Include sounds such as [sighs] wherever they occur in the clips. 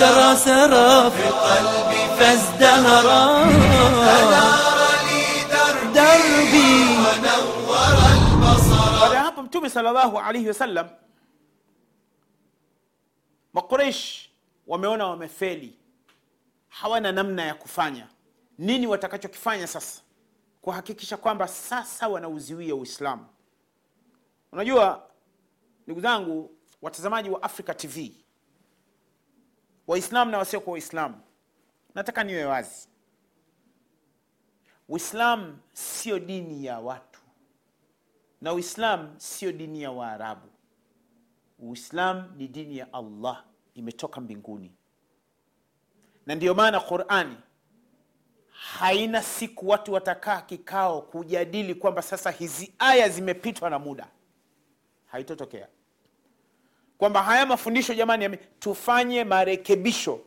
سرى سرى في قلبي فازدهرا دربي baada ya hapo mtume salllahu alaihi wasallam maqureish wameona wamefeli hawana namna ya kufanya nini watakachokifanya sasa kuhakikisha kwamba sasa wanauziwia uislamu unajua ndugu zangu watazamaji wa africa tv waislamu na wasiokuwa waislamu nataka niwe wazi. Uislamu sio dini ya watu na uislam sio dini ya waarabu. Uislam ni dini ya allah imetoka mbinguni. Na ndiyo maana qurani haina siku watu watakaa kikao kujadili kwamba sasa hizi aya zimepitwa na muda. Haitotokea kwamba haya mafundisho jamani tufanye marekebisho.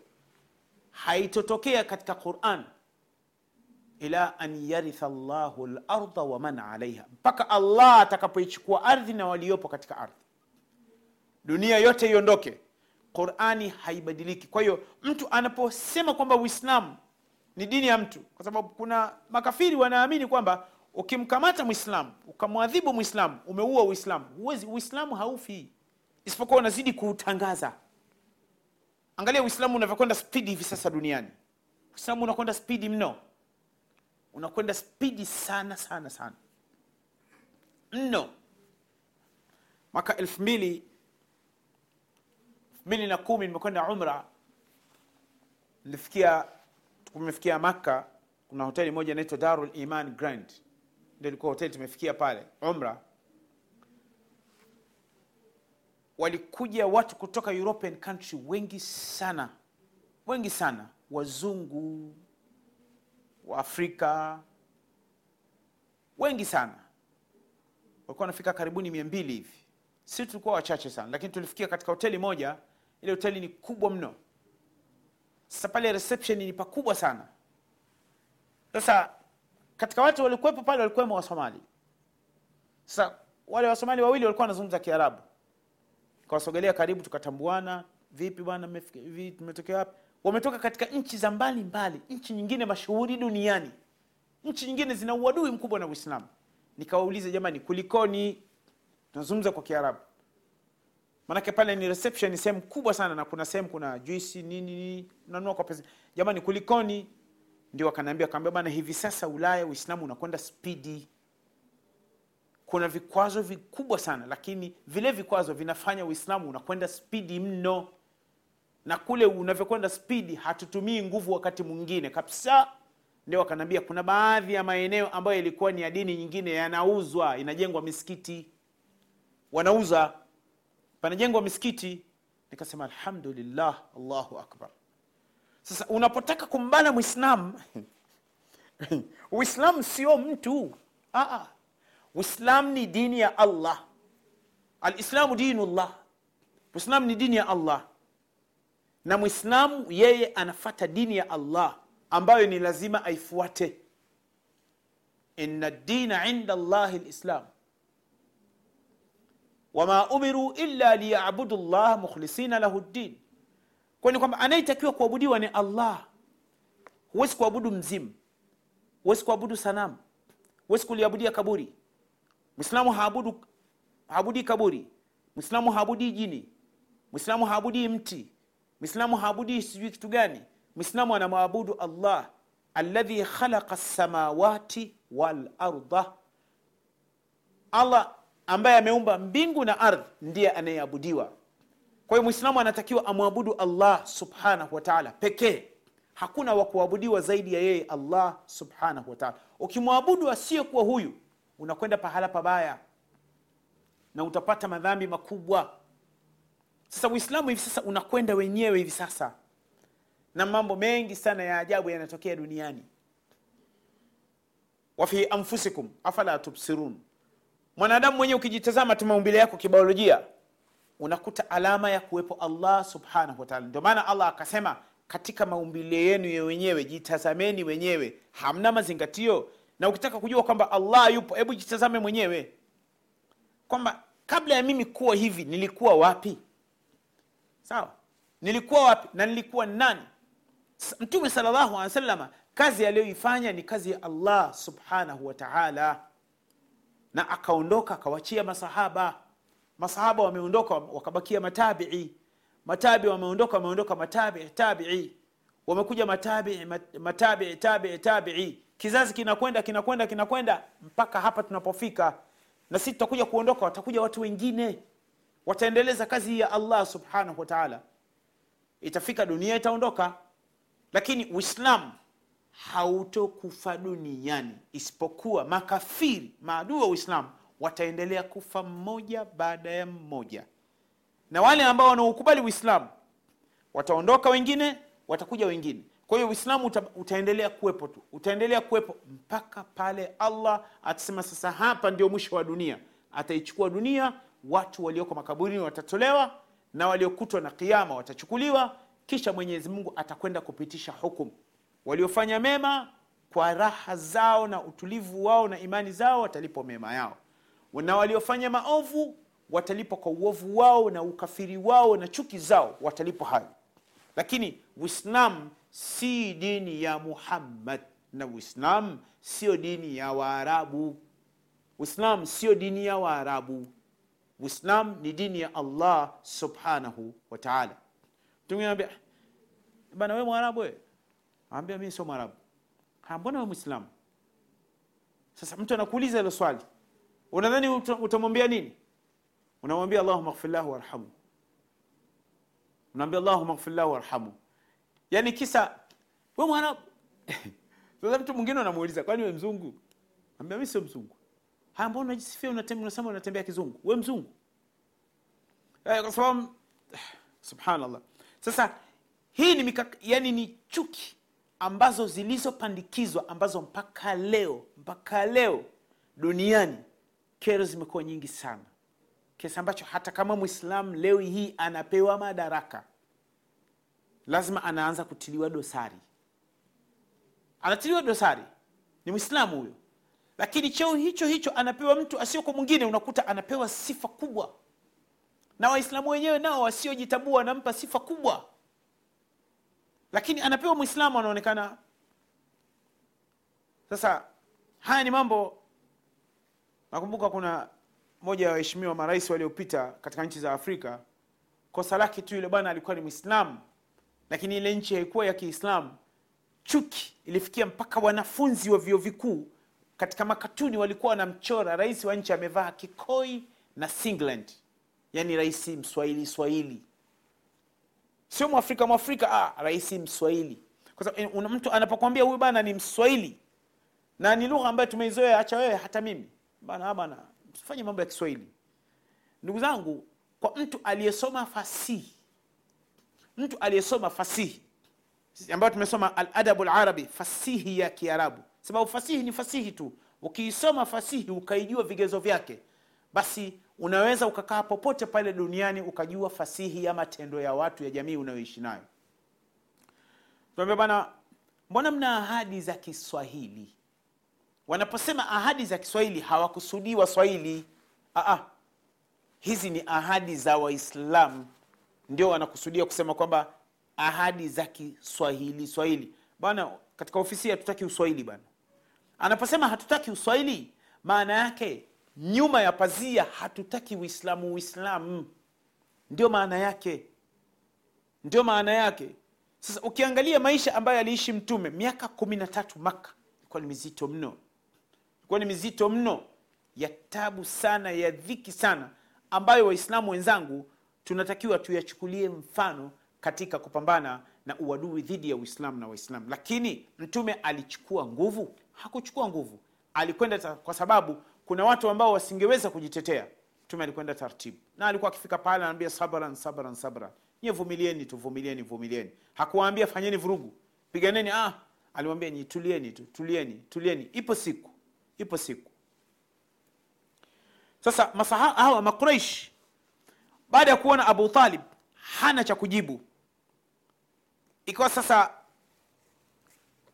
Haitotokea katika quran. Ila an yaritha llahu larda waman alaiha mpaka allah atakapoichukua ardhi na waliopo katika ardhi. Dunia yote iondoke. Qurani haibadiliki. Kwa hiyo mtu anaposema kwamba uislamu ni dini ya mtu kwa sababu kuna makafiri wanaamini kwamba ukimkamata mwislamu ukamwadhibu mwislamu umeua uislamu. Huwezi uislamu haufi isipokuwa unazidi kuutangaza. Angalia uislamu unavyokwenda spidi hivi sasa duniani. Uislamu unakwenda spidi mno. Unakwenda spidi sana sana sana. Mno. Mwaka elfu mbili mbili na kumi nimekwenda umra. Nilifikia tumefikia makka. Kuna hoteli moja inaitwa darul iman grand. Ndio ilikuwa hoteli tumefikia pale umra walikuja watu kutoka european country wengi sana wengi sana. Wazungu waafrika wengi sana. Walikuwa wanafika karibuni mia mbili hivi. Si tulikuwa wachache sana lakini tulifikia katika hoteli moja. Ile hoteli ni kubwa mno. Sasa pale reception ni pakubwa sana. Sasa katika watu walikuwepo pale walikuwemo wasomali. Sasa wale wasomali wawili walikuwa wanazungumza kiarabu kawasogelea karibu tukatambuana vipi bwana tumetokea wapi? Wametoka katika nchi za mbali mbali nchi nyingine mashuhuri duniani. Nchi nyingine zina uadui mkubwa na uislamu. Nikawauliza jamani kulikoni? Tunazungumza kwa kiarabu. Manake pale ni reception sehemu kubwa sana na kuna sehemu kuna juisi nini nini kwa pesa. Jamani kulikoni? Ndio wakaniambia kaambia bana hivi sasa ulaya uislamu unakwenda spidi kuna vikwazo vikubwa sana lakini vile vikwazo vinafanya uislamu unakwenda spidi mno. Na kule unavyokwenda spidi hatutumii nguvu wakati mwingine kabisa. Ndio wakanaambia kuna baadhi ya maeneo ambayo ilikuwa ni ya dini nyingine yanauzwa inajengwa misikiti. Wanauza panajengwa misikiti. Nikasema alhamdulillah allahu akbar. Sasa unapotaka kumbana mwislamu [laughs] uislamu sio mtu. Aa, uislamu ni dini ya allah. Alislamu dinullah. Uislamu ni dini ya allah. Na mwislamu yeye anafata dini ya allah ambayo ni lazima aifuate. Inna dina inda llahi lislam wama umiru illa liyabudu llah mukhlisina lahu ddin kwani kwamba anayetakiwa kuabudiwa ni allah. Huwezi kuabudu mzimu. Huwezi kuabudu sanamu. Huwezi kuliabudia kaburi mwislamu haabudu haabudi kaburi. Mwislamu haabudi jini. Mwislamu haabudi mti. Mwislamu haabudi sijui kitu gani. Mwislamu anamwabudu allah alladhi khalaqa lsamawati walarda allah ambaye ameumba mbingu na ardhi ndiye anayeabudiwa. Kwa hiyo mwislamu anatakiwa amwabudu allah subhanahu wataala pekee. Hakuna wa kuabudiwa zaidi ya yeye allah subhanahu wataala ukimwabudu asiyekuwa huyu unakwenda pahala pabaya na utapata madhambi makubwa. Sasa uislamu hivi sasa unakwenda wenyewe hivi sasa na mambo mengi sana ya ajabu yanatokea duniani. Wafi anfusikum afala tubsirun. Mwanadamu mwenyewe ukijitazama tu maumbile yako kibiolojia unakuta alama ya kuwepo allah subhanahu wataala ndio maana allah akasema katika maumbile yenu ya wenyewe jitazameni wenyewe. Hamna mazingatio na ukitaka kujua kwamba allah yupo hebu jitazame mwenyewe. Kwamba kabla ya mimi kuwa hivi nilikuwa wapi? Sawa. Nilikuwa wapi na nilikuwa nani? Mtume salllahu alehi wasalama kazi aliyoifanya ni kazi ya allah subhanahu wa taala. Na akaondoka akawachia masahaba. Masahaba wameondoka wakabakia matabii. Matabii wameondoka wameondoka matabii tabii. Wamekuja matabii matabii tabii tabii kizazi kinakwenda kinakwenda kinakwenda mpaka hapa tunapofika. Na sisi tutakuja kuondoka watakuja watu wengine. Wataendeleza kazi ya allah subhanahu wa taala. Itafika dunia itaondoka. Lakini uislamu hautokufa duniani. Isipokuwa makafiri maadui wa uislamu wataendelea kufa mmoja baada ya mmoja. Na wale ambao wanaokubali uislamu wataondoka wengine watakuja wengine kwa hiyo uislamu uta, utaendelea kuwepo tu. Utaendelea kuwepo mpaka pale allah atasema sasa hapa ndio mwisho wa dunia. Ataichukua dunia watu walioko makaburini watatolewa na waliokutwa na kiama watachukuliwa kisha mwenyezi mungu atakwenda kupitisha hukumu. Waliofanya mema kwa raha zao na utulivu wao na imani zao watalipwa mema yao. Na waliofanya maovu watalipwa kwa uovu wao na ukafiri wao na chuki zao watalipwa hayo. Lakini uislam si dini ya muhammad na uislam sio dini ya waarabu. Uislam sio dini ya waarabu. Uislam ni dini ya allah subhanahu wa taala. Tungeambia bana we mwarabu we ambia mi sio mwarabu. "Ah, mbona we mwislamu sasa mtu anakuuliza hilo swali. Unadhani utamwambia nini? Unamwambia allahuma ghfir lahu warhamu. Unaambia allahuma ghfir lahu warhamu yaani kisa we mwana [laughs] sasa mtu mwingine anamuuliza kwani we mzungu? Ambia mi sio mzungu. Haya mbona unajisifia unasema unatembea kizungu? We mzungu? Eh, kwa sababu [sighs] subhanallah. Sasa hii ni mikak, yani ni chuki ambazo zilizopandikizwa ambazo mpaka leo mpaka leo duniani kero zimekuwa nyingi sana. Kiasi ambacho hata kama mwislam leo hii anapewa madaraka lazima anaanza kutiliwa dosari. Anatiliwa dosari. Ni mwislamu huyo. Lakini cheo hicho hicho anapewa mtu asiyoko mwingine unakuta anapewa sifa kubwa. Na waislamu wenyewe nao wasiojitambua wanampa sifa kubwa. Lakini anapewa mwislamu anaonekana. Sasa haya ni mambo. Nakumbuka kuna moja ya waheshimiwa marais waliopita katika nchi za afrika kosa lake tu yule bwana alikuwa ni mwislamu lakini ile nchi haikuwa ya kiislamu. Chuki ilifikia mpaka wanafunzi wa vyuo vikuu. Katika makatuni walikuwa wanamchora rais wa nchi amevaa kikoi na singlet. Yani rais mswahili swahili. Sio mwafrika mwafrika. Ah, rais mswahili. Eh, mtu anapokwambia huyu bana ni mswahili na ni lugha ambayo tumeizoea acha wewe hata mimi. Bana bana fanye mambo ya kiswahili. Ndugu zangu kwa mtu aliyesoma fasihi mtu aliyesoma fasihi. Ambayo tumesoma aladabu larabi fasihi ya kiarabu. Sababu fasihi ni fasihi tu. Ukiisoma fasihi ukaijua vigezo vyake basi unaweza ukakaa popote pale duniani ukajua fasihi ya matendo ya watu ya jamii unayoishi nayo. Tuambia bana mbona mna ahadi za kiswahili? Wanaposema ahadi za kiswahili hawakusudii waswahili. Aa, hizi ni ahadi za waislamu ndio wanakusudia kusema kwamba ahadi za kiswahili swahili. Bana katika ofisi hatutaki uswahili bana anaposema hatutaki uswahili maana yake nyuma ya pazia hatutaki uislamu uislamu. Ndio maana yake. Ndio maana yake. Sasa ukiangalia maisha ambayo aliishi mtume miaka kumi na tatu maka ilikuwa ni mizito mno. Ilikuwa ni mizito mno ya tabu sana ya dhiki sana ambayo waislamu wenzangu tunatakiwa tuyachukulie mfano katika kupambana na uadui dhidi ya uislamu na waislamu. Lakini mtume alichukua nguvu? Hakuchukua nguvu. Alikwenda kwa sababu kuna watu ambao wasingeweza kujitetea. Mtume alikwenda taratibu na alikuwa akifika pale anaambia sabran sabran sabran. Nyie vumilieni tu vumilieni vumilieni. Hakuwaambia fanyeni vurugu. Piganeni. Ah aliwaambia nyi tulieni tu tulieni tulieni. Ipo siku ipo siku. Sasa masaha hawa makuraish baada ya kuona Abu Talib hana cha kujibu, ikiwa sasa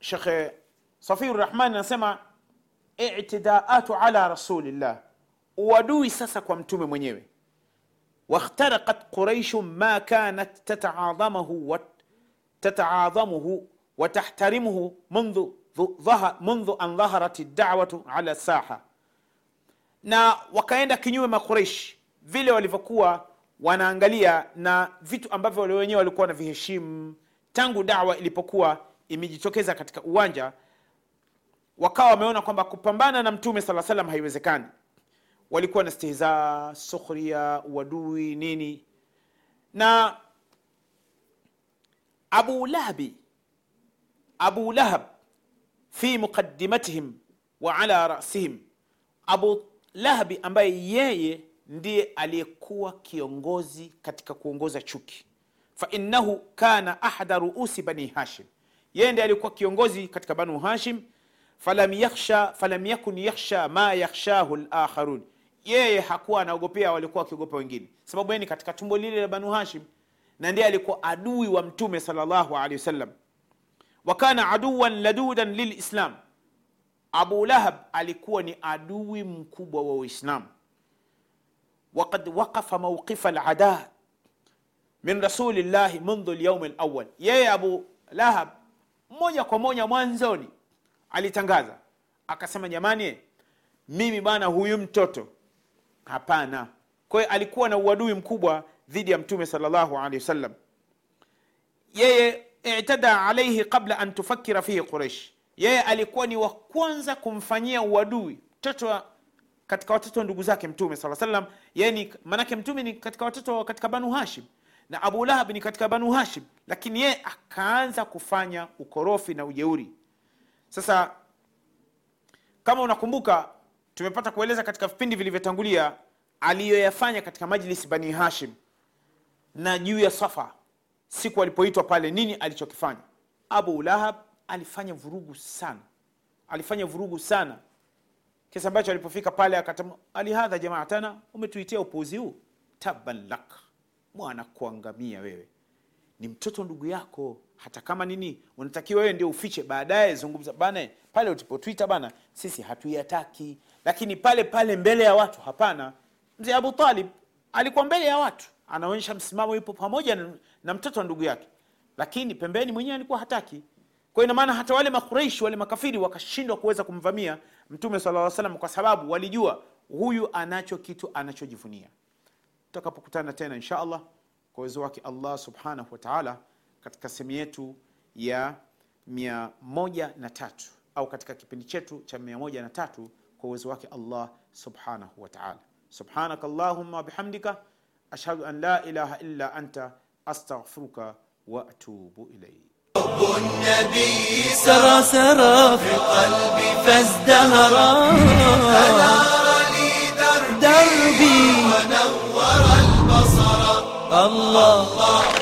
Shekhe Safiur Rahmani anasema itidaatu ala rasulillah, uadui sasa kwa mtume mwenyewe. Wakhtarakat quraishu ma kanat tataadhamuhu tataadhamuhu watahtarimuhu mundhu an dhaharat dawatu ala saha, na wakaenda kinyume Maqureishi vile walivyokuwa wanaangalia na vitu ambavyo wale wenyewe walikuwa na viheshimu tangu dawa ilipokuwa imejitokeza katika uwanja wakawa wameona kwamba kupambana na mtume sala salam haiwezekani. Walikuwa na stihza sukhria uadui nini. Na abu lahabi abu lahab fi muqaddimatihim wa ala rasihim. Abu lahabi ambaye yeye ndiye aliyekuwa kiongozi katika kuongoza chuki. Fainahu kana ahada ruusi bani hashim. Yeye ndiye aliyekuwa kiongozi katika banu hashim. Falam yakhsha falam yakun yakhsha ma yakhshahu lakharun yeye hakuwa anaogopea walikuwa wakiogopa wengine. Sababu yeye ni katika tumbo lile la banu hashim na ndiye alikuwa adui wa mtume salllahu alehi wasallam. Wa kana aduwan ladudan lilislam. Abu lahab alikuwa ni adui mkubwa wa uislamu وقد وقف موقف العداء min rasulillahi mundhu lyaumi lawal yeye abu lahab moja kwa moja mwanzoni alitangaza akasema jamani mimi bana huyu mtoto hapana kwa hiyo alikuwa na uadui mkubwa dhidi ya mtume salllahu alehi wasallam yeye itada alaihi qabla an tufakira fihi quraish yeye alikuwa ni wa kwanza kumfanyia uadui mtoto wa katika watoto wa ndugu zake mtume saa salam yeye maanake mtume ni katika watoto katika banu hashim na abu lahab ni katika banu hashim lakini yeye akaanza kufanya ukorofi na ujeuri. Sasa kama unakumbuka tumepata kueleza katika vipindi vilivyotangulia aliyoyafanya katika majlisi bani hashim na juu ya safa siku alipoitwa pale nini alichokifanya? Abu lahab alifanya vurugu sana. Alifanya vurugu sana kiasi ambacho alipofika pale akatama alihadha jamaatana umetuitia upuuzi huu? Taban lak mwana kuangamia wewe. Ni mtoto ndugu yako. Hata kama nini unatakiwa wewe ndio ufiche baadaye zungumza. Bana pale utipotwita bana sisi hatuyataki. Lakini pale pale mbele ya watu hapana. Mzee abu talib alikuwa mbele ya watu anaonyesha msimamo yupo pamoja na, na mtoto wa ndugu yake. Lakini pembeni mwenyewe alikuwa hataki kwa ina hata wale makureishi wale makafiri wakashindwa kuweza kumvamia mtume sala salam kwa sababu walijua huyu anacho kitu anachojivunia. Tutakapokutana tena insha allah kwa uwezo wake allah subhanahu wataala katika sehemu yetu ya mia moja na tatu au katika kipindi chetu cha mia moja na tatu kwa uwezo wake allah subhanahu wataala subhanaka allahumma wabihamdika ashhadu an la ilaha illa anta astaghfiruka waatubu ilaik النبي سرى سرى في قلبي فازدهرا دربي. ونور البصر. الله. الله